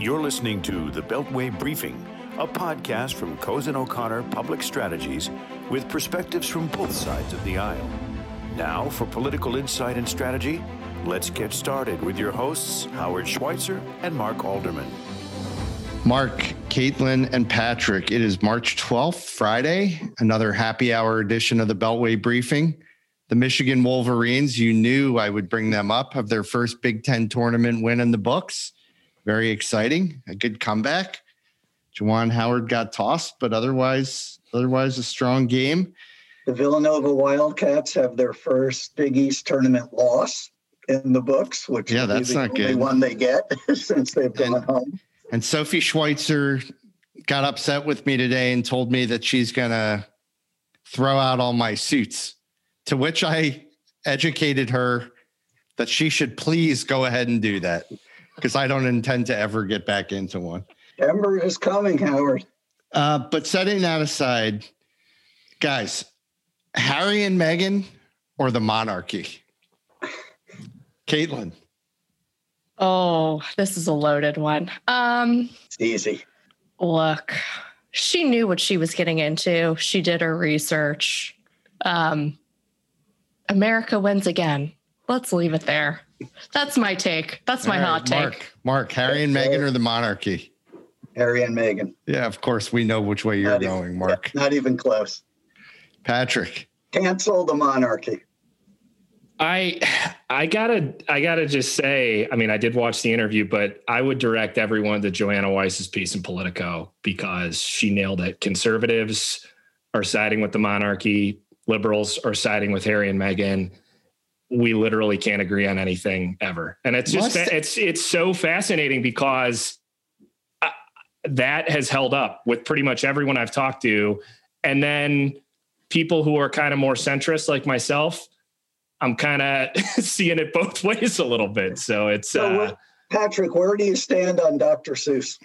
You're listening to the Beltway Briefing, a podcast from Cozen O'Connor Public Strategies with perspectives from both sides of the aisle. Now, for political insight and strategy, let's get started with your hosts, Howard Schweitzer and Mark Alderman. Mark, Caitlin, and Patrick, it is March 12th, Friday, another happy hour edition of the Beltway Briefing. The Michigan Wolverines, you knew I would bring them up, have their first Big Ten tournament win in the books. Very exciting, a good comeback. Juwan Howard got tossed, but otherwise, otherwise a strong game. The Villanova Wildcats have their first Big East tournament loss in the books, which yeah, that's the not only good. one they get since they've gone And- home. And Sophie Schweitzer got upset with me today and told me that she's going to throw out all my suits, to which I educated her that she should please go ahead and do that because I don't intend to ever get back into one. Ember is coming, Howard. Uh, but setting that aside, guys, Harry and Meghan or the monarchy? Caitlin. Oh, this is a loaded one. Um, It's easy. look, she knew what she was getting into. She did her research. Um, America wins again. Let's leave it there. That's my take. That's my All hot take. Mark, Mark, Harry and Meghan or the monarchy? Harry and Meghan. Yeah, of course we know which way you're Not even- going, Mark. Not even close. Patrick. Cancel the monarchy. I I gotta I gotta just say, I mean, I did watch the interview, but I would direct everyone to Joanna Weiss's piece in Politico because she nailed it. Conservatives are siding with the monarchy, liberals are siding with Harry and Meghan. We literally can't agree on anything ever, and it's just Must- it's it's so fascinating because uh, that has held up with pretty much everyone I've talked to, and then people who are kind of more centrist like myself. I'm kind of seeing it both ways a little bit. So it's, So uh, Patrick, where do you stand on Dr. Seuss?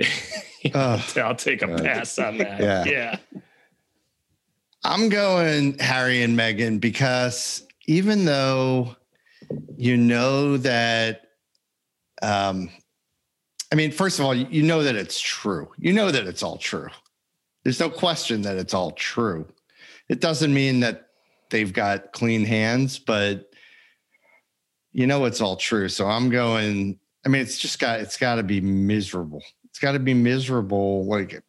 Ugh. I'll take a Uh, pass on that. yeah. Yeah. I'm going Harry and Meghan because even though you know that, um, I mean, first of all, you know that it's true. You know that it's all true. There's no question that it's all true. It doesn't mean that they've got clean hands, but you know it's all true. So I'm going. I mean, it's just got it's got to be miserable. It's got to be miserable. Like,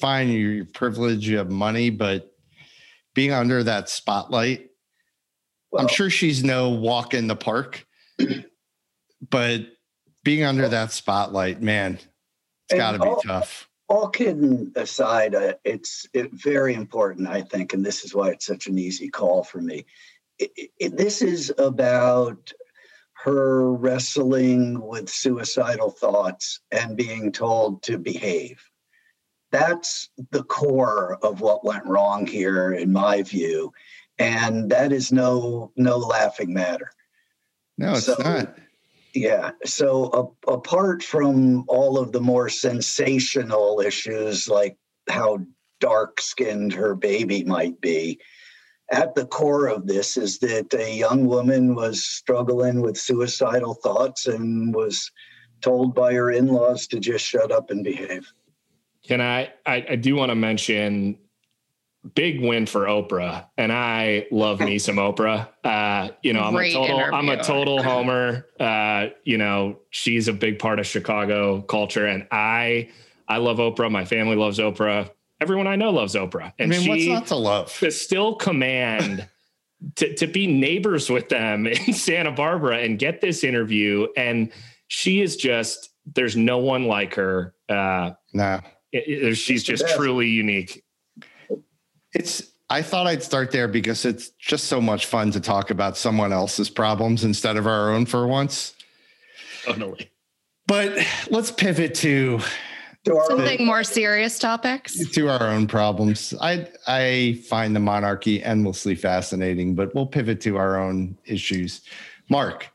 fine, you're privileged, you have money, but being under that spotlight, I'm sure she's no walk in the park, but being under that spotlight, man, it's got to be all- tough. all kidding aside, uh, it's it, very important, I think, and this is why it's such an easy call for me. It- it- this is about her wrestling with suicidal thoughts and being told to behave. That's the core of what went wrong here, in my view, and that is no no laughing matter. No, it's So- not. Yeah. So a, apart from all of the more sensational issues like how dark skinned her baby might be, at the core of this is that a young woman was struggling with suicidal thoughts and was told by her in laws to just shut up and behave. Can I, I, I do want to mention big win for Oprah and I love me some Oprah. Uh, you know, I'm Great a total, I'm a total homer. Uh, you know, she's a big part of Chicago culture and I, I love Oprah. My family loves Oprah. Everyone I know loves Oprah. I And mean, what's she, not to love? to still command to, to be neighbors with them in Santa Barbara and get this interview. And she is just, there's no one like her. Uh, No, it- it- she's just truly unique. It's. I thought I'd start there because it's just so much fun to talk about someone else's problems instead of our own for once. Totally. But let's pivot to To our- Something more serious topics. to our own problems. I I find the monarchy endlessly fascinating, but we'll pivot to our own issues. Mark,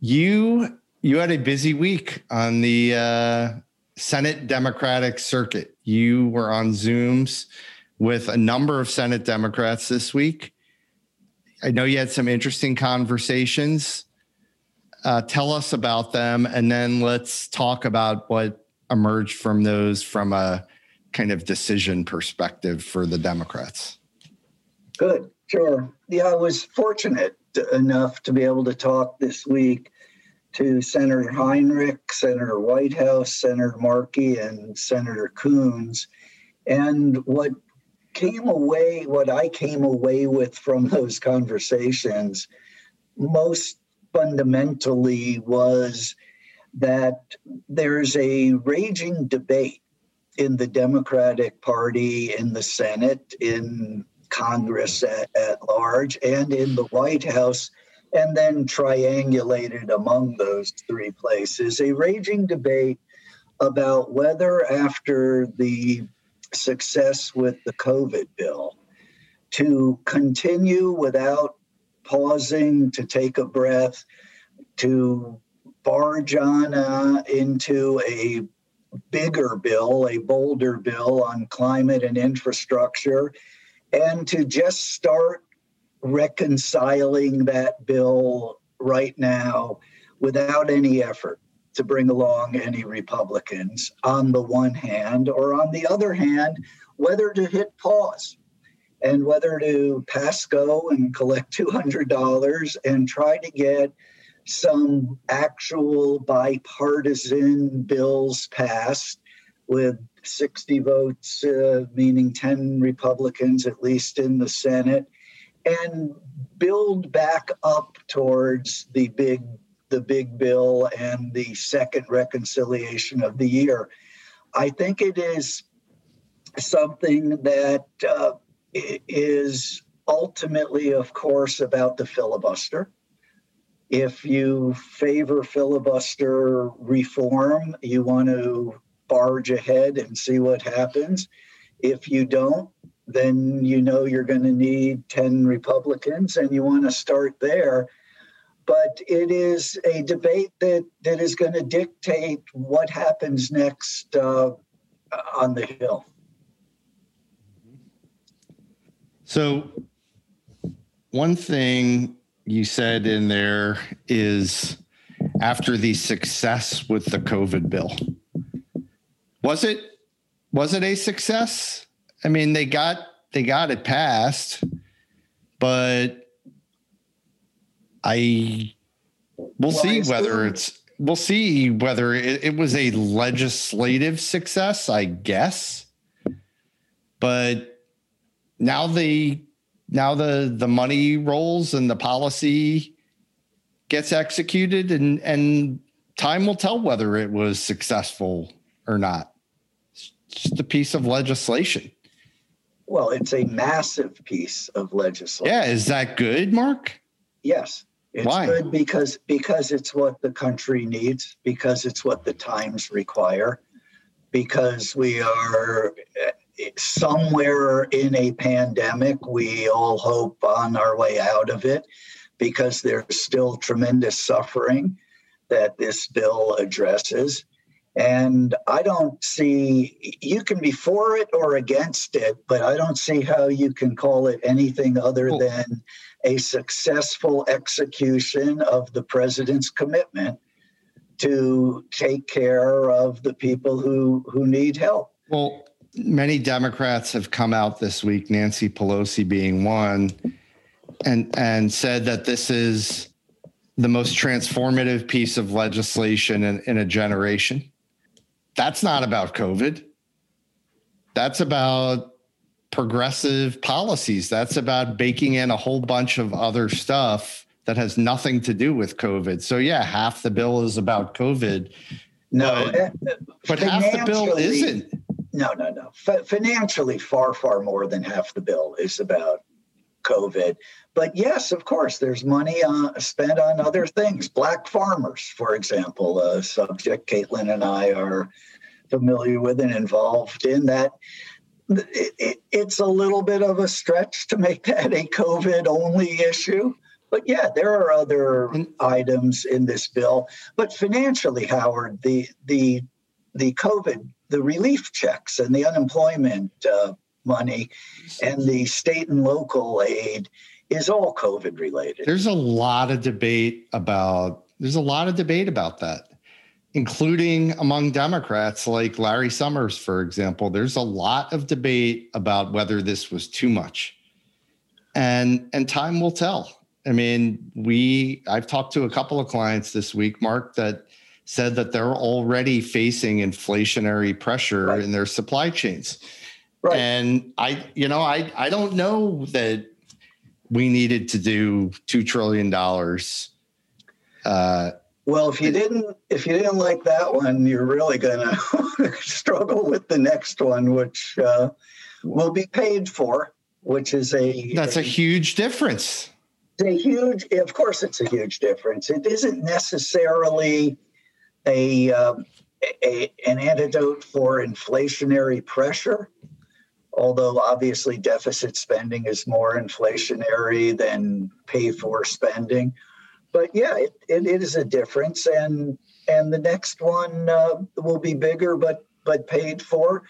you you had a busy week on the uh, Senate Democratic circuit. You were on Zooms with a number of Senate Democrats this week. I know you had some interesting conversations. Uh, tell us about them, and then let's talk about what emerged from those from a kind of decision perspective for the Democrats? Good, sure. Yeah, I was fortunate enough to be able to talk this week to Senator Heinrich, Senator Whitehouse, Senator Markey, and Senator Coons. And what came away, what I came away with from those conversations, most fundamentally was that there's a raging debate in the Democratic Party, in the Senate, in Congress at, at large, and in the White House and then triangulated among those three places. A raging debate about whether, after the success with the COVID bill, to continue without pausing to take a breath, to barge on uh, into a bigger bill, a bolder bill on climate and infrastructure, and to just start reconciling that bill right now without any effort to bring along any Republicans on the one hand, or on the other hand, whether to hit pause and whether to pass go and collect $200 and try to get some actual bipartisan bills passed with 60 votes, uh, meaning 10 Republicans at least in the Senate, and build back up towards the big the big bill and the second reconciliation of the year. I think it is something that uh, is ultimately, of course, about the filibuster. If you favor filibuster reform, you want to barge ahead and see what happens. If you don't, then you know you're going to need 10 Republicans and you want to start there. But it is a debate that, that is going to dictate what happens next uh, on the Hill. So, one thing you said in there is after the success with the COVID bill, was it was it a success? I mean, they got they got it passed, but I we'll, well see whether it's we'll see whether it, it was a legislative success, I guess. But now the now the the money rolls and the policy gets executed and and time will tell whether it was successful or not. It's just a piece of legislation. Well, it's a massive piece of legislation. Yeah, is that good, Mark? Yes. It's Why? good because because it's what the country needs, because it's what the times require, because we are eh, somewhere in a pandemic. We all hope on our way out of it, because there's still tremendous suffering that this bill addresses. And I don't see, you can be for it or against it, but I don't see how you can call it anything other cool. than a successful execution of the president's commitment to take care of the people who, who need help. Well, many Democrats have come out this week, Nancy Pelosi being one, and, and said that this is the most transformative piece of legislation in, in a generation that's not about COVID. That's about progressive policies. That's about baking in a whole bunch of other stuff that has nothing to do with COVID. So yeah, half the bill is about COVID. No, but, uh, but half the bill isn't. No, no, no. F- financially, far, far more than half the bill is about COVID. But yes, of course, there's money uh, spent on other things. Black farmers, for example, a subject Caitlin and I are familiar with and involved in that. It, it, it's a little bit of a stretch to make that a COVID only issue. But yeah, there are other items in this bill. But financially, Howard, the the the COVID, the relief checks and the unemployment uh, money and the state and local aid is all COVID related. There's a lot of debate about there's a lot of debate about that. Including among Democrats like Larry Summers, for example. There's a lot of debate about whether this was too much. And and time will tell. I mean, we I've talked to a couple of clients this week, Mark, that said that they're already facing inflationary pressure right. in their supply chains. Right. And I, you know, I I don't know that we needed to do two trillion dollars. Uh, well, if you didn't, if you didn't like that one, you're really going to struggle with the next one, which uh, will be paid for. Which is a that's a, a huge difference. a huge, of course, it's a huge difference. It isn't necessarily a, um, a an antidote for inflationary pressure although obviously deficit spending is more inflationary than pay for spending. But yeah, it, it is a difference, and and the next one uh, will be bigger, but but paid for,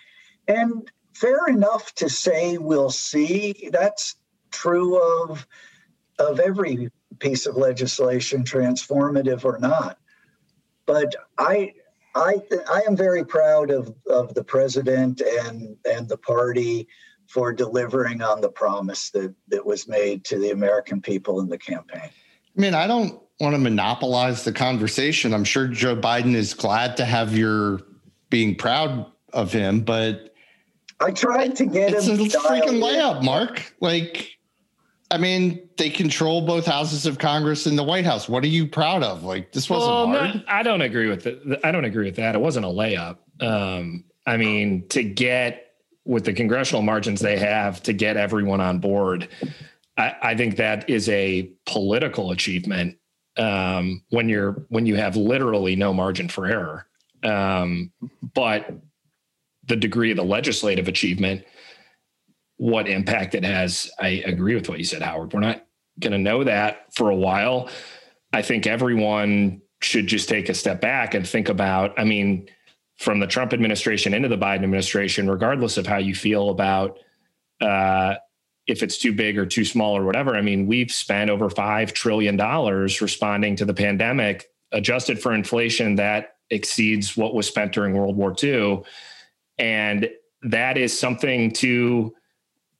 and fair enough to say we'll see. That's true of of every piece of legislation, transformative or not. But I I I am very proud of of the president and and the party for delivering on the promise that that was made to the American people in the campaign. I mean, I don't want to monopolize the conversation. I'm sure Joe Biden is glad to have your being proud of him, but I tried to get it's him. It's a freaking layup, Mark. Like I mean, they control both houses of Congress and the White House. What are you proud of? Like this wasn't well, hard. No, I don't agree with it. I don't agree with that. It wasn't a layup. Um, I mean, to get with the congressional margins they have to get everyone on board, I, I think that is a political achievement um, when you're when you have literally no margin for error. Um, but the degree of the legislative achievement what impact it has, I agree with what you said, Howard. We're not going to know that for a while. I think everyone should just take a step back and think about, I mean, from the Trump administration into the Biden administration, regardless of how you feel about uh, if it's too big or too small or whatever. I mean, we've spent over $5 trillion responding to the pandemic, adjusted for inflation that exceeds what was spent during World War II. And that is something to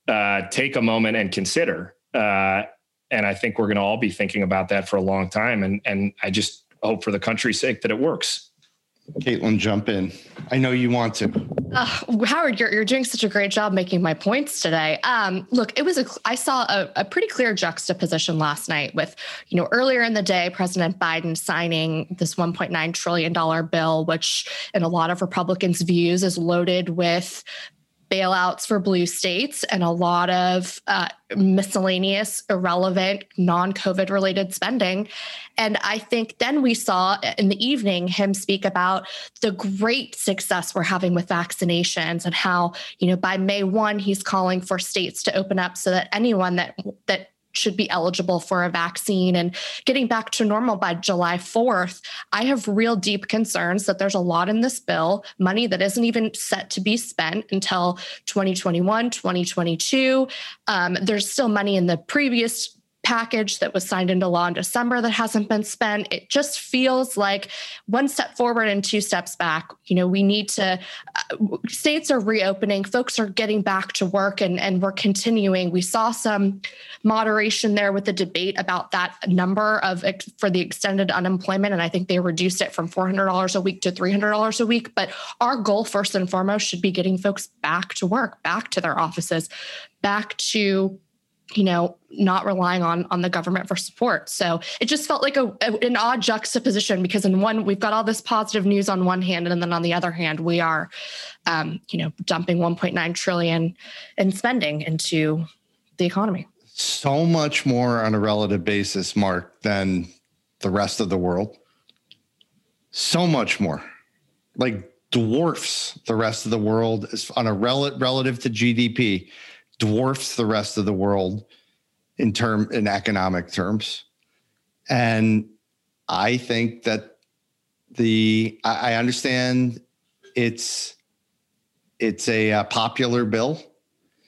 uh, take a moment and consider. Uh, and I think we're going to all be thinking about that for a long time. And and I just hope for the country's sake that it works. Caitlin, jump in. I know you want to. Uh, Howard, you're, you're doing such a great job making my points today. Um, look, it was a, I saw a, a pretty clear juxtaposition last night with, you know, earlier in the day, President Biden signing this $1.9 trillion bill, which in a lot of Republicans' views is loaded with bailouts for blue states and a lot of uh, miscellaneous, irrelevant, non COVID related spending. And I think then we saw in the evening him speak about the great success we're having with vaccinations and how, you know, by May 1, he's calling for states to open up so that anyone that, that should be eligible for a vaccine and getting back to normal by July 4th, I have real deep concerns that there's a lot in this bill, money that isn't even set to be spent until 2021, 2022. Um, there's still money in the previous package that was signed into law in December that hasn't been spent. It just feels like one step forward and two steps back. You know, we need to, uh, states are reopening, folks are getting back to work, and, and we're continuing. We saw some moderation there with the debate about that number of for the extended unemployment. And I think they reduced it from $400 a week to $300 a week. But our goal, first and foremost, should be getting folks back to work, back to their offices, back to you know not relying on on the government for support. So it just felt like a, a, an odd juxtaposition because in one we've got all this positive news on one hand and then on the other hand we are um, you know dumping 1.9 trillion in spending into the economy. So much more on a relative basis mark than the rest of the world. So much more. Like dwarfs the rest of the world on a rel- relative to gdp dwarfs the rest of the world in term in economic terms. And i think that the i, I understand it's it's a, a uh, popular bill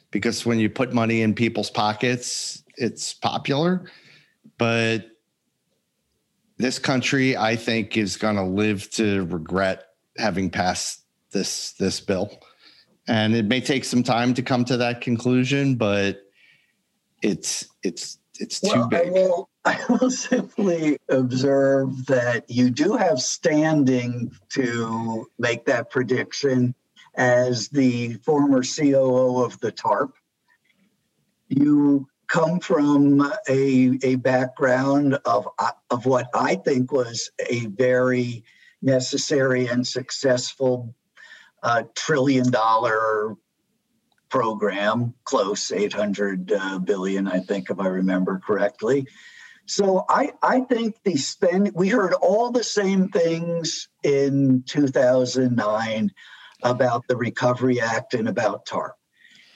because when you put money in people's pockets it's popular. But this country, I think, is going to live to regret having passed this this bill, and it may take some time to come to that conclusion, but it's it's it's too well, big. I will, I will simply observe that you do have standing to make that prediction as the former COO of the TARP. You come from a, a background of, of what I think was a very necessary and successful uh, trillion dollar program, close 800 uh, billion, I think, if I remember correctly. So I, I think the spend, we heard all the same things in 2009 about the Recovery Act and about TARP.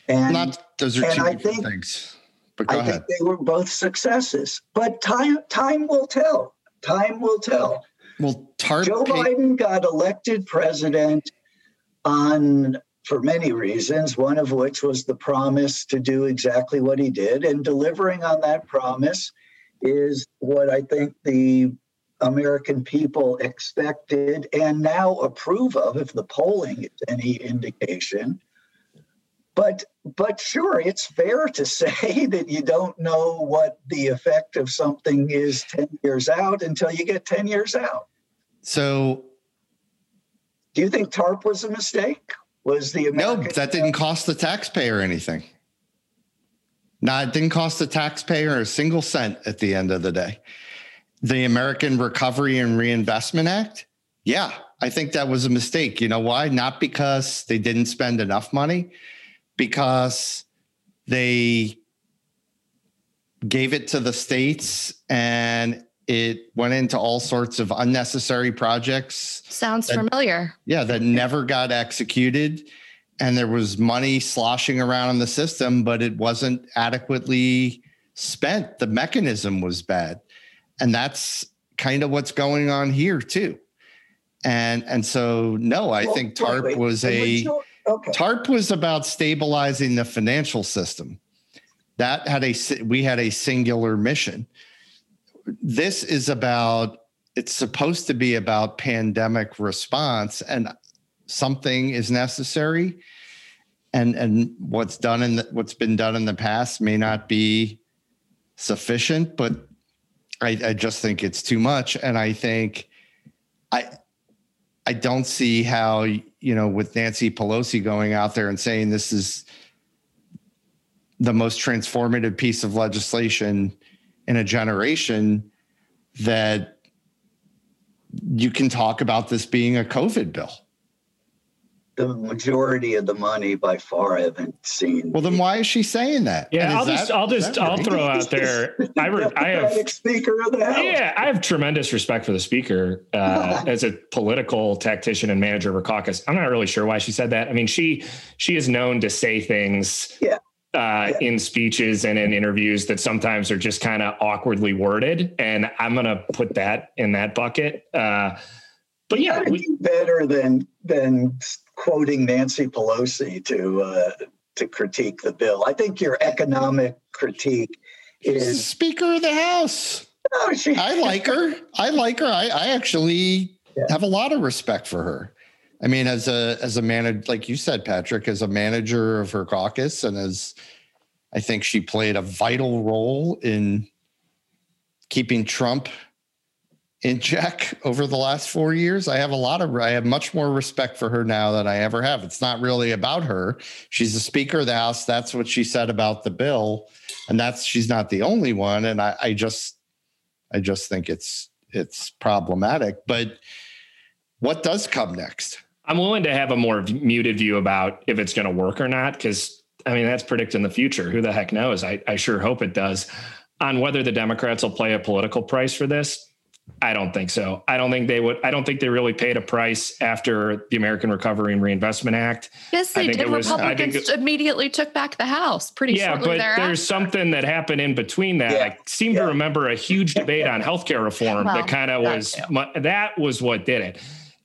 And, Not, those are two different think, things. But go I ahead. think they were both successes, but time time will tell. Time will tell. Well, TARP Joe Biden got elected president on for many reasons, one of which was the promise to do exactly what he did. And delivering on that promise is what I think the American people expected and now approve of, if the polling is any indication. But but sure, it's fair to say that you don't know what the effect of something is 10 years out until you get 10 years out. So do you think TARP was a mistake? Was the American No, that didn't cost the taxpayer anything. No, it didn't cost the taxpayer a single cent at the end of the day. The American Recovery and Reinvestment Act, yeah, I think that was a mistake. You know why? Not because they didn't spend enough money, because they gave it to the states and it went into all sorts of unnecessary projects. Sounds that, familiar. Yeah, that never got executed. And there was money sloshing around in the system, but it wasn't adequately spent. The mechanism was bad. And that's kind of what's going on here too. And and so no, I well, think TARP wait, wait. was a Okay. TARP was about stabilizing the financial system. That had a we had a singular mission. This is about it's supposed to be about pandemic response and something is necessary. And and what's done in the, what's been done in the past may not be sufficient but I, I just think it's too much. And i think i I don't see how, you know, with Nancy Pelosi going out there and saying this is the most transformative piece of legislation in a generation, that you can talk about this being a COVID bill the majority of the money by far I haven't seen. Well, then why is she saying that? Yeah, I'll just, I'll just, I'll throw out there. I, re, I have speaker of the house. Yeah, I have tremendous respect for the speaker uh, as a political tactician and manager of her caucus. I'm not really sure why she said that. I mean, she she is known to say things. Yeah. Uh, in speeches and in interviews that sometimes are just kind of awkwardly worded, and I'm gonna put that in that bucket. Uh, but yeah, we, better than than quoting Nancy Pelosi to uh, to critique the bill. I think your economic critique is Speaker of the House. Oh, she, I like her. I like her. I, I actually yeah. have a lot of respect for her. I mean, as a as a manager, like you said, Patrick, as a manager of her caucus, and as I think she played a vital role in keeping Trump in check over the last four years. I have a lot of, I have much more respect for her now than I ever have. It's not really about her. She's the Speaker of the House. That's what she said about the bill, and that's she's not the only one. And I, I just, I just think it's it's problematic. But what does come next? I'm willing to have a more muted view about if it's going to work or not, because I mean that's predicting the future. Who the heck knows? I, I sure hope it does. On whether the Democrats will play a political price for this, I don't think so. I don't think they would. I don't think they really paid a price after the American Recovery and Reinvestment Act. Yes, they did. Was, Republicans it, immediately took back the House pretty yeah, but thereafter. there's something that happened in between that. Yeah. I seem yeah. to remember a huge debate on healthcare reform well, that kind of was that was what did it.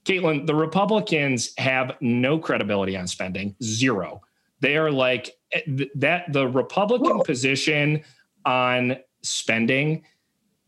Caitlin, the Republicans have no credibility on spending, zero. They are like eh, that. The Republican Whoa. position on spending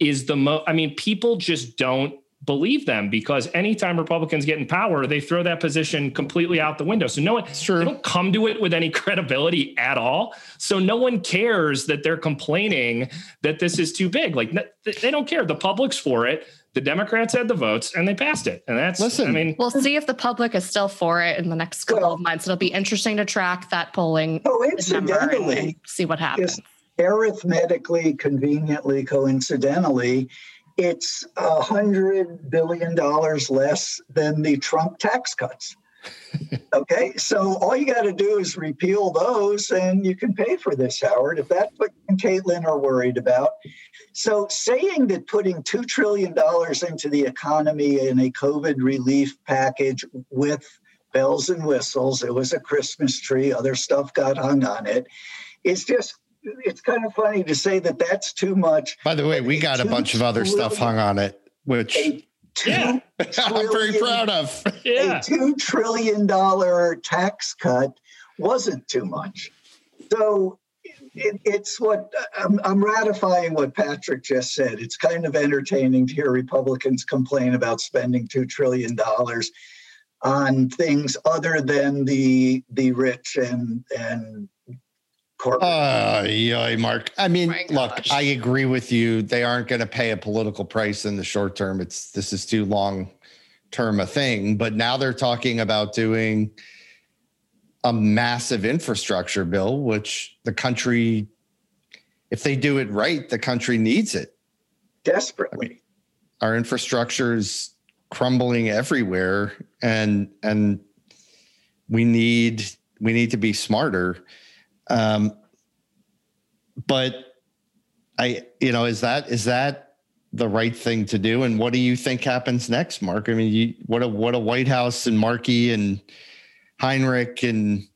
is the most. I mean, people just don't believe them because anytime Republicans get in power, they throw that position completely out the window. So no one, true. they don't come to it with any credibility at all. So no one cares that they're complaining that this is too big. Like they don't care. The public's for it. The Democrats had the votes and they passed it. And that's, Listen, I mean, we'll see if the public is still for it in the next couple well, of months. It'll be interesting to track that polling. Oh, incidentally, see what happens. Arithmetically, conveniently, coincidentally, it's a hundred billion dollars less than the Trump tax cuts. okay, so all you got to do is repeal those, and you can pay for this, Howard. If that's what Caitlin are worried about. So saying that putting two trillion dollars into the economy in a COVID relief package with bells and whistles, it was a Christmas tree, other stuff got hung on it, it, is just it's kind of funny to say that that's too much. By the way, we got a bunch of other stuff hung on it, which yeah, I'm very proud of. Yeah. A two trillion dollar tax cut wasn't too much. So it, it's what I'm, I'm ratifying what Patrick just said. It's kind of entertaining to hear Republicans complain about spending two trillion dollars on things other than the the rich and and corporate. Uh, yeah, Mark. I mean, look, I agree with you. They aren't going to pay a political price in the short term. It's this is too long term a thing. But now they're talking about doing a massive infrastructure bill, which the country, if they do it right, the country needs it desperately. I mean, our infrastructure is crumbling everywhere, and and we need we need to be smarter. Um, but I, you know, is that is that the right thing to do? And what do you think happens next, Mark? I mean, you, what a what a White House and Markey and Heinrich and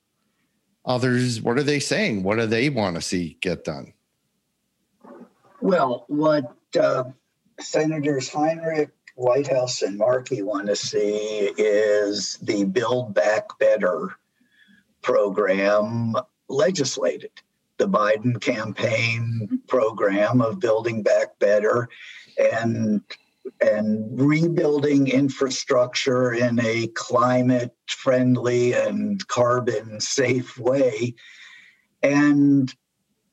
others. What are they saying? What do they want to see get done? Well, what uh, Senators Heinrich, Whitehouse, and Markey want to see is the Build Back Better program legislated. The Biden campaign program of building back better and and rebuilding infrastructure in a climate friendly and carbon safe way and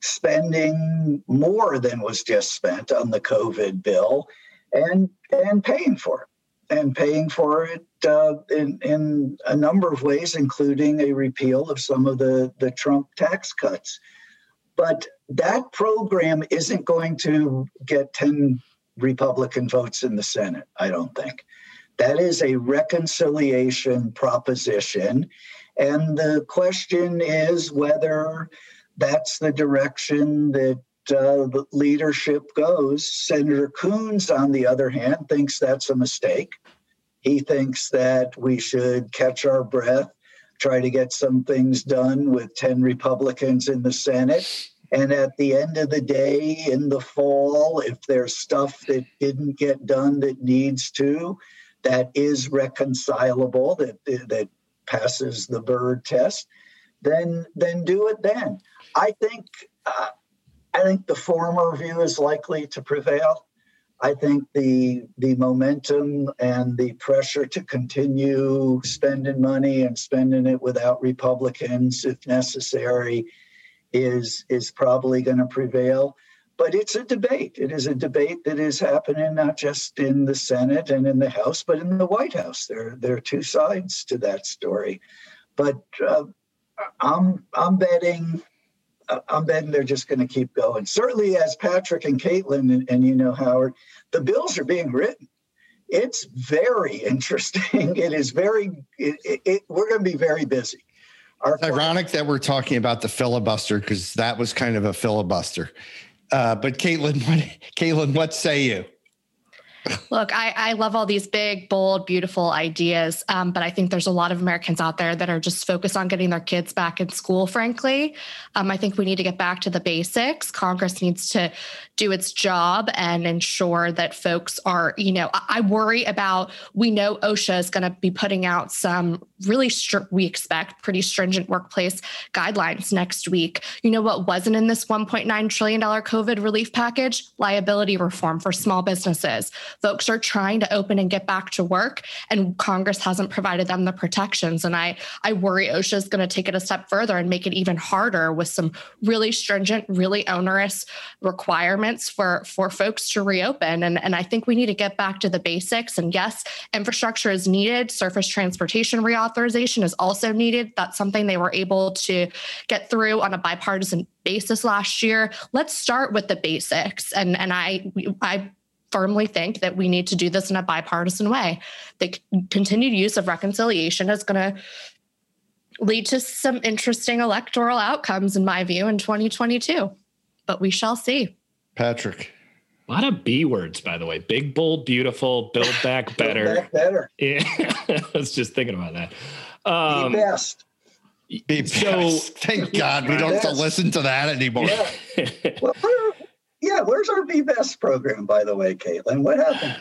spending more than was just spent on the covid bill and and paying for it and paying for it uh, in, in a number of ways, including a repeal of some of the, the Trump tax cuts. But that program isn't going to get 10 Republican votes in the Senate, I don't think. That is a reconciliation proposition. And the question is whether that's the direction that uh, the leadership goes. Senator Coons, on the other hand, thinks that's a mistake. He thinks that we should catch our breath, try to get some things done with 10 Republicans in the Senate. And at the end of the day, in the fall, if there's stuff that didn't get done that needs to, that is reconcilable, that, that passes the Byrd test, then then do it then. I think uh, I think the former view is likely to prevail. I think the the momentum and the pressure to continue spending money and spending it without Republicans, if necessary, is is probably going to prevail. But it's a debate. It is a debate that is happening not just in the Senate and in the House, but in the White House. There there are two sides to that story. But uh, I'm I'm betting I'm betting they're just going to keep going. Certainly, as Patrick and Caitlin and, and, you know, Howard, the bills are being written. It's very interesting. It is very. It, it, we're going to be very busy. Our it's ironic that we're talking about the filibuster because that was kind of a filibuster. Uh, but Caitlin, what, Caitlin, what say you? Look, I, I love all these big, bold, beautiful ideas, um, but I think there's a lot of Americans out there that are just focused on getting their kids back in school, frankly. Um, I think we need to get back to the basics. Congress needs to do its job and ensure that folks are, you know, I, I worry about, we know OSHA is going to be putting out some really str- we expect pretty stringent workplace guidelines next week. You know what wasn't in this 1.9 trillion dollar COVID relief package? Liability reform for small businesses. Folks are trying to open and get back to work and Congress hasn't provided them the protections and I I worry OSHA is going to take it a step further and make it even harder with some really stringent, really onerous requirements for for folks to reopen and and I think we need to get back to the basics and yes, infrastructure is needed, surface transportation reauthorization authorization is also needed. That's something they were able to get through on a bipartisan basis last year. Let's start with the basics. And, and I, I firmly think that we need to do this in a bipartisan way. The continued use of reconciliation is going to lead to some interesting electoral outcomes, in my view, in 2022. But we shall see. Patrick. A lot of B words, by the way. Big, bold, beautiful, build back better. build back better. Yeah. I was just thinking about that. Um, Be best. Be so, best. Thank God we don't best. have to listen to that anymore. Yeah. well, where, yeah, where's our Be Best program, by the way, Caitlin? What happened?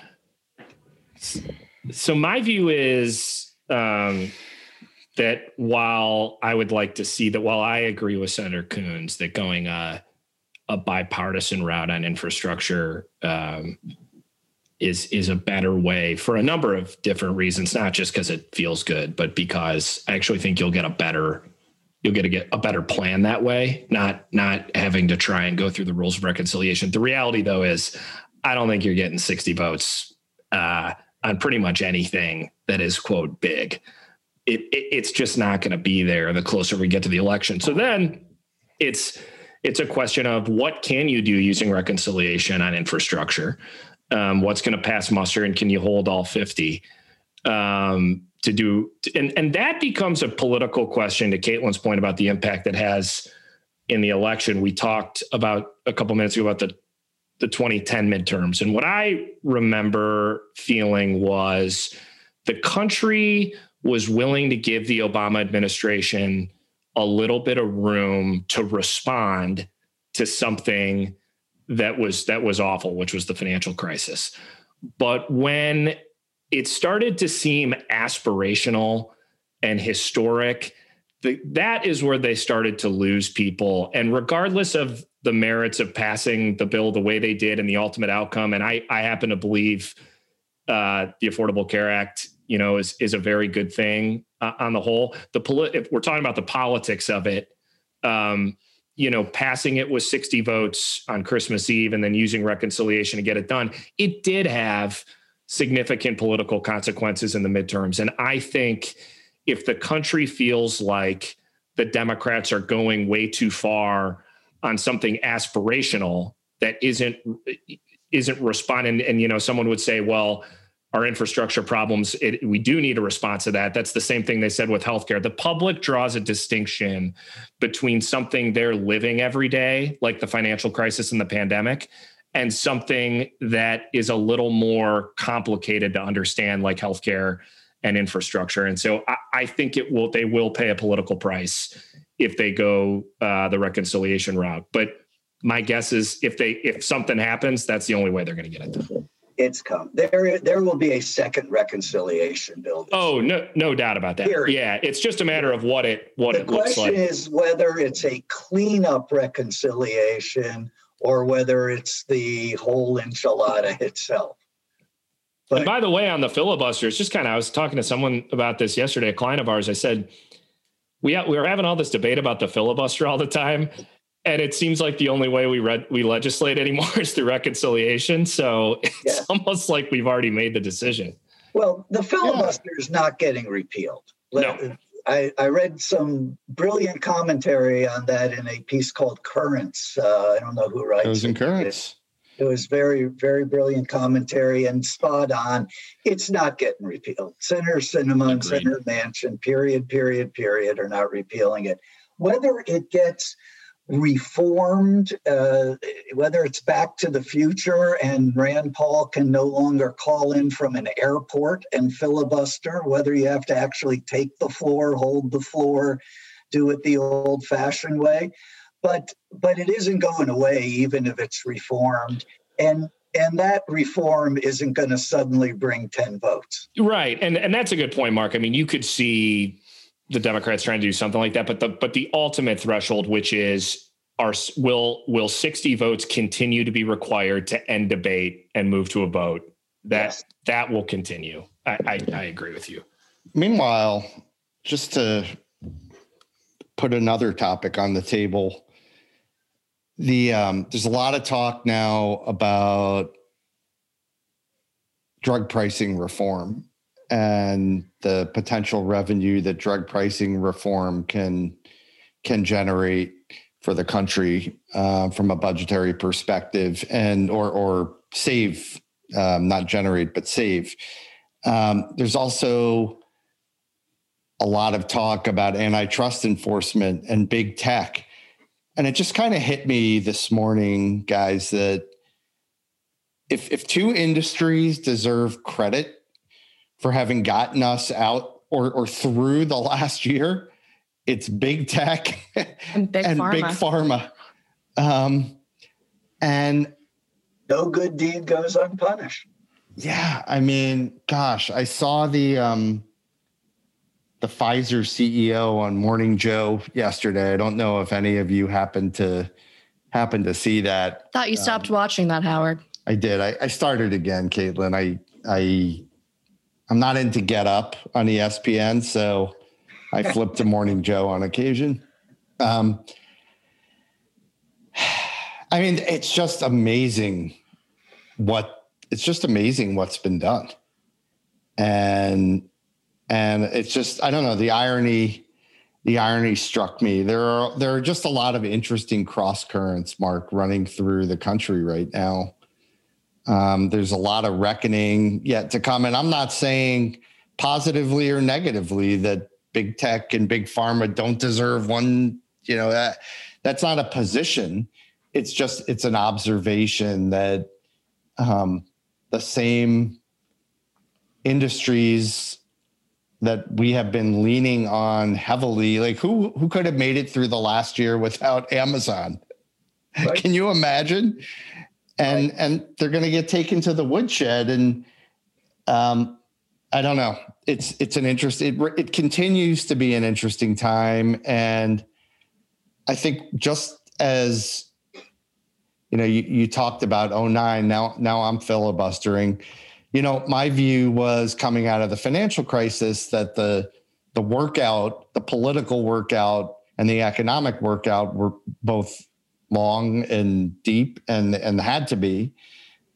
So my view is um, that while I would like to see that, while I agree with Senator Coons that going uh, a bipartisan route on infrastructure um, is is a better way for a number of different reasons, not just because it feels good, but because I actually think you'll get a better you'll get a get a better plan that way, not not having to try and go through the rules of reconciliation. The reality though is I don't think you're getting 60 votes uh, on pretty much anything that is quote big. It, it it's just not going to be there the closer we get to the election. So then it's it's a question of what can you do using reconciliation on infrastructure? Um, what's going to pass muster, and can you hold all fifty? Um, to do, and and that becomes a political question. To Caitlin's point about the impact that has in the election, we talked about a couple minutes ago about the the 2010 midterms, and what I remember feeling was the country was willing to give the Obama administration a little bit of room to respond to something that was that was awful, which was the financial crisis. But when it started to seem aspirational and historic, the, that is where they started to lose people. And regardless of the merits of passing the bill the way they did and the ultimate outcome, and I, I happen to believe uh, the Affordable Care Act, you know, is is a very good thing uh, on the whole. The poli- if we're talking about the politics of it, um, you know, passing it with 60 votes on Christmas Eve and then using reconciliation to get it done, it did have significant political consequences in the midterms. And I think if the country feels like the Democrats are going way too far on something aspirational that isn't isn't responding and you know someone would say well our infrastructure problems, it, we do need a response to that. That's the same thing they said with healthcare. The public draws a distinction between something they're living every day, like the financial crisis and the pandemic, and something that is a little more complicated to understand, like healthcare and infrastructure. And so I, I think it will they will pay a political price if they go uh, the reconciliation route. But my guess is if they if something happens, that's the only way they're going to get it done it's come. There, there will be a second reconciliation bill. Oh, no, no doubt about that. Period. Yeah, it's just a matter of what it what the it looks like. The question is whether it's a cleanup reconciliation or whether it's the whole enchilada itself. But, and by the way, on the filibuster, it's just kind of I was talking to someone about this yesterday, a client of ours. I said we we were having all this debate about the filibuster all the time, and it seems like the only way we read we legislate anymore is through reconciliation. So it's yeah. almost like we've already made the decision. Well, the filibuster yeah. is not getting repealed. No. I, I, read some brilliant commentary on that in a piece called Currents. Uh, I don't know who writes it. Was in Currents. It, it was very, very brilliant commentary and spot on. It's not getting repealed. Senator Sinema and Senator Manchin, period, period, period, are not repealing it. Whether it gets reformed, uh, whether it's back to the future and Rand Paul can no longer call in from an airport and filibuster, whether you have to actually take the floor, hold the floor, do it the old fashioned way. But but it isn't going away even if it's reformed. And and that reform isn't going to suddenly bring 10 votes. Right. And and that's a good point, Mark. I mean, you could see the Democrats trying to do something like that, but the but the ultimate threshold, which is are will will 60 votes continue to be required to end debate and move to a vote? That yes. that will continue. I, I, I agree with you. Meanwhile, just to put another topic on the table, the um, there's a lot of talk now about drug pricing reform and the potential revenue that drug pricing reform can can generate for the country uh, from a budgetary perspective and or or save um, not generate but save. Um, there's also a lot of talk about antitrust enforcement and big tech. And it just kind of hit me this morning, guys, that if if two industries deserve credit for having gotten us out or or through the last year, it's big tech and big and pharma. Big pharma. Um, and no good deed goes unpunished. Yeah, I mean, gosh, I saw the um, the Pfizer CEO on Morning Joe yesterday. I don't know if any of you happened to happen to see that. Thought you stopped um, watching that, Howard. I did. I, I started again, Caitlin. I I I'm not into Get Up on ESPN, so I flipped to Morning Joe on occasion. Um, I mean, it's just amazing what it's just amazing what's been done. And and it's just I don't know the irony. The irony struck me. There are there are just a lot of interesting cross currents, Mark, running through the country right now. Um, there's a lot of reckoning yet to come, and I'm not saying positively or negatively that big tech and big pharma don't deserve one. You know that that's not a position. It's just it's an observation that um, the same industries that we have been leaning on heavily. Like who who could have made it through the last year without Amazon? Right. Can you imagine? And right. and they're going to get taken to the woodshed and um I don't know. It's it's an interest it it continues to be an interesting time and I think just as you know you, you talked about 09 now now I'm filibustering you know, my view was coming out of the financial crisis that the the workout, the political workout and the economic workout were both long and deep and and had to be.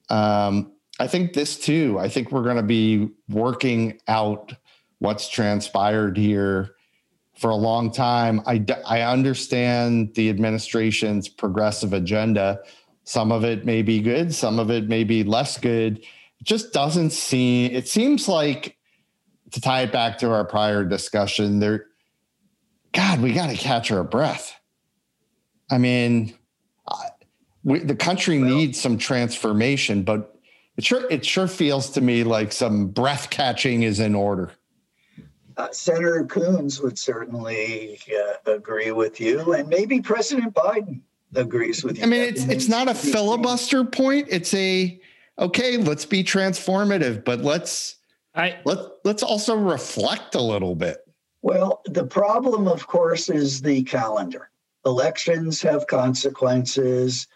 Um, I think this too. I think we're going to be working out what's transpired here for a long time. I I understand the administration's progressive agenda. Some of it may be good, some of it may be less good It just doesn't seem it seems like to tie it back to our prior discussion there god we got to catch our breath i mean we, the country well, needs some transformation but it sure it sure feels to me like some breath catching is in order uh, Senator Coons would certainly uh, agree with you, and maybe President Biden agrees with you. I mean, it's it's not a filibuster point; it's a okay, let's be transformative, but let's I, let let's also reflect a little bit. Well, the problem, of course, is the calendar. Elections have consequences.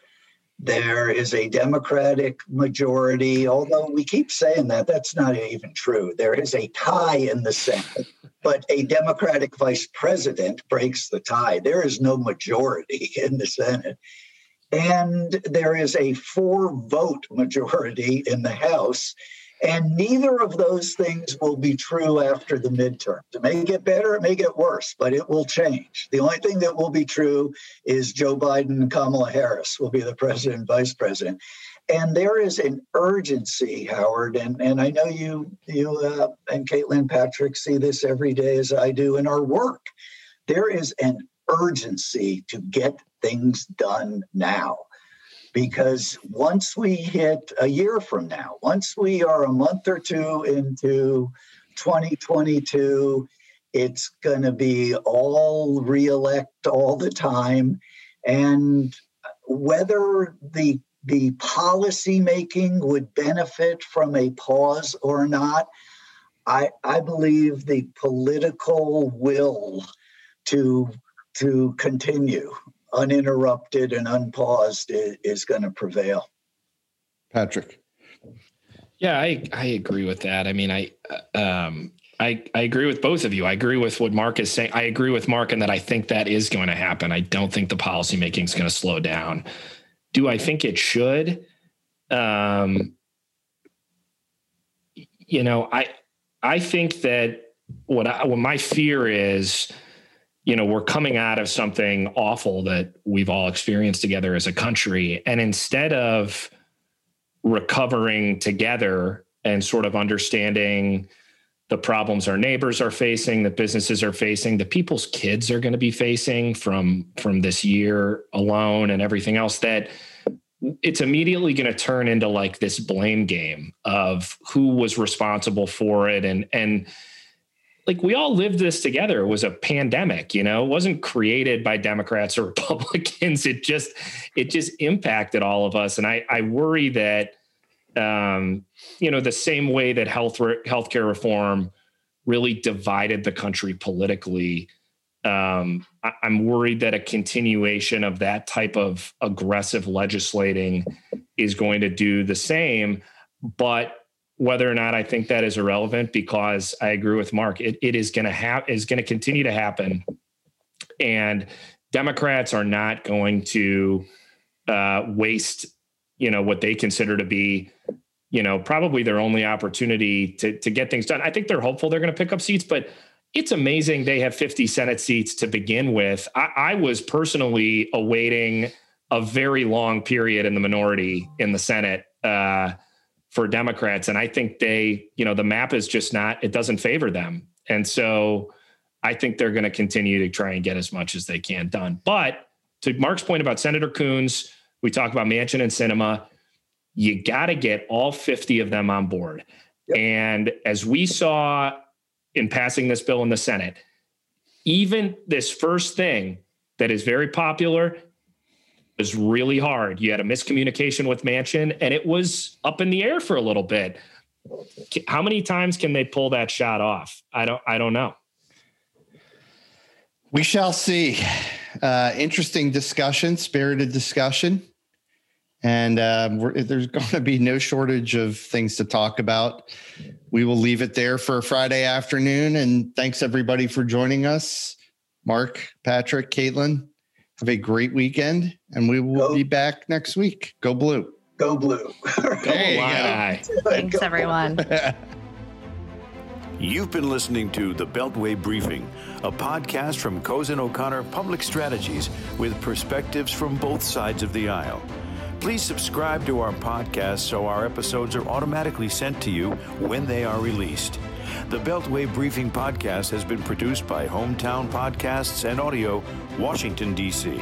There is a Democratic majority, although we keep saying that, that's not even true. There is a tie in the Senate, but a Democratic vice president breaks the tie. There is no majority in the Senate. And there is a four vote majority in the House. And neither of those things will be true after the midterms. It may get better, it may get worse, but it will change. The only thing that will be true is Joe Biden and Kamala Harris will be the president and vice president. And there is an urgency, Howard, and, and I know you you uh, and Caitlin Patrick see this every day as I do in our work. There is an urgency to get things done now. Because once we hit a year from now, once we are a month or two into 2022, it's going to be all reelect all the time. And whether the the policy making would benefit from a pause or not. I, I believe the political will to to continue uninterrupted and unpaused is, is going to prevail. Patrick. Yeah, I I agree with that. I mean, I um I I agree with both of you. I agree with what Mark is saying. I agree with Mark in that I think that is going to happen. I don't think the policymaking is going to slow down. Do I think it should? Um you know, I I think that what I, what my fear is you know, we're coming out of something awful that we've all experienced together as a country. And instead of recovering together and sort of understanding the problems our neighbors are facing, the businesses are facing, the people's kids are going to be facing from from this year alone and everything else that it's immediately going to turn into like this blame game of who was responsible for it and and like we all lived this together. It was a pandemic, you know, it wasn't created by Democrats or Republicans. It just, it just impacted all of us. And I, I worry that, um, you know, the same way that health healthcare reform really divided the country politically. Um, I, I'm worried that a continuation of that type of aggressive legislating is going to do the same. But whether or not I think that is irrelevant because I agree with Mark. It, it is going to have is going to continue to happen, and Democrats are not going to uh, waste, you know, what they consider to be, you know, probably their only opportunity to to get things done. I think they're hopeful they're going to pick up seats, but it's amazing they have 50 Senate seats to begin with. I, I was personally awaiting a very long period in the minority in the Senate. Uh, for Democrats. And I think they, you know, the map is just not, it doesn't favor them. And so I think they're going to continue to try and get as much as they can done. But to Mark's point about Senator Coons, we talk about Manchin and Sinema. You got to get all 50 of them on board. Yep. And as we saw in passing this bill in the Senate, even this first thing that is very popular was really hard. You had a miscommunication with Manchin, and it was up in the air for a little bit. How many times can they pull that shot off? I don't. I don't know. We shall see. Uh, interesting discussion, spirited discussion, and um, there's going to be no shortage of things to talk about. We will leave it there for Friday afternoon, and thanks everybody for joining us. Mark, Patrick, Caitlin, have a great weekend, and we will Go. be back next week. Go blue. Go blue. go Hey, Thanks, Go everyone. You've been listening to the Beltway Briefing, a podcast from Cozen O'Connor Public Strategies with perspectives from both sides of the aisle. Please subscribe to our podcast so our episodes are automatically sent to you when they are released. The Beltway Briefing podcast has been produced by Hometown Podcasts and Audio, Washington, D.C.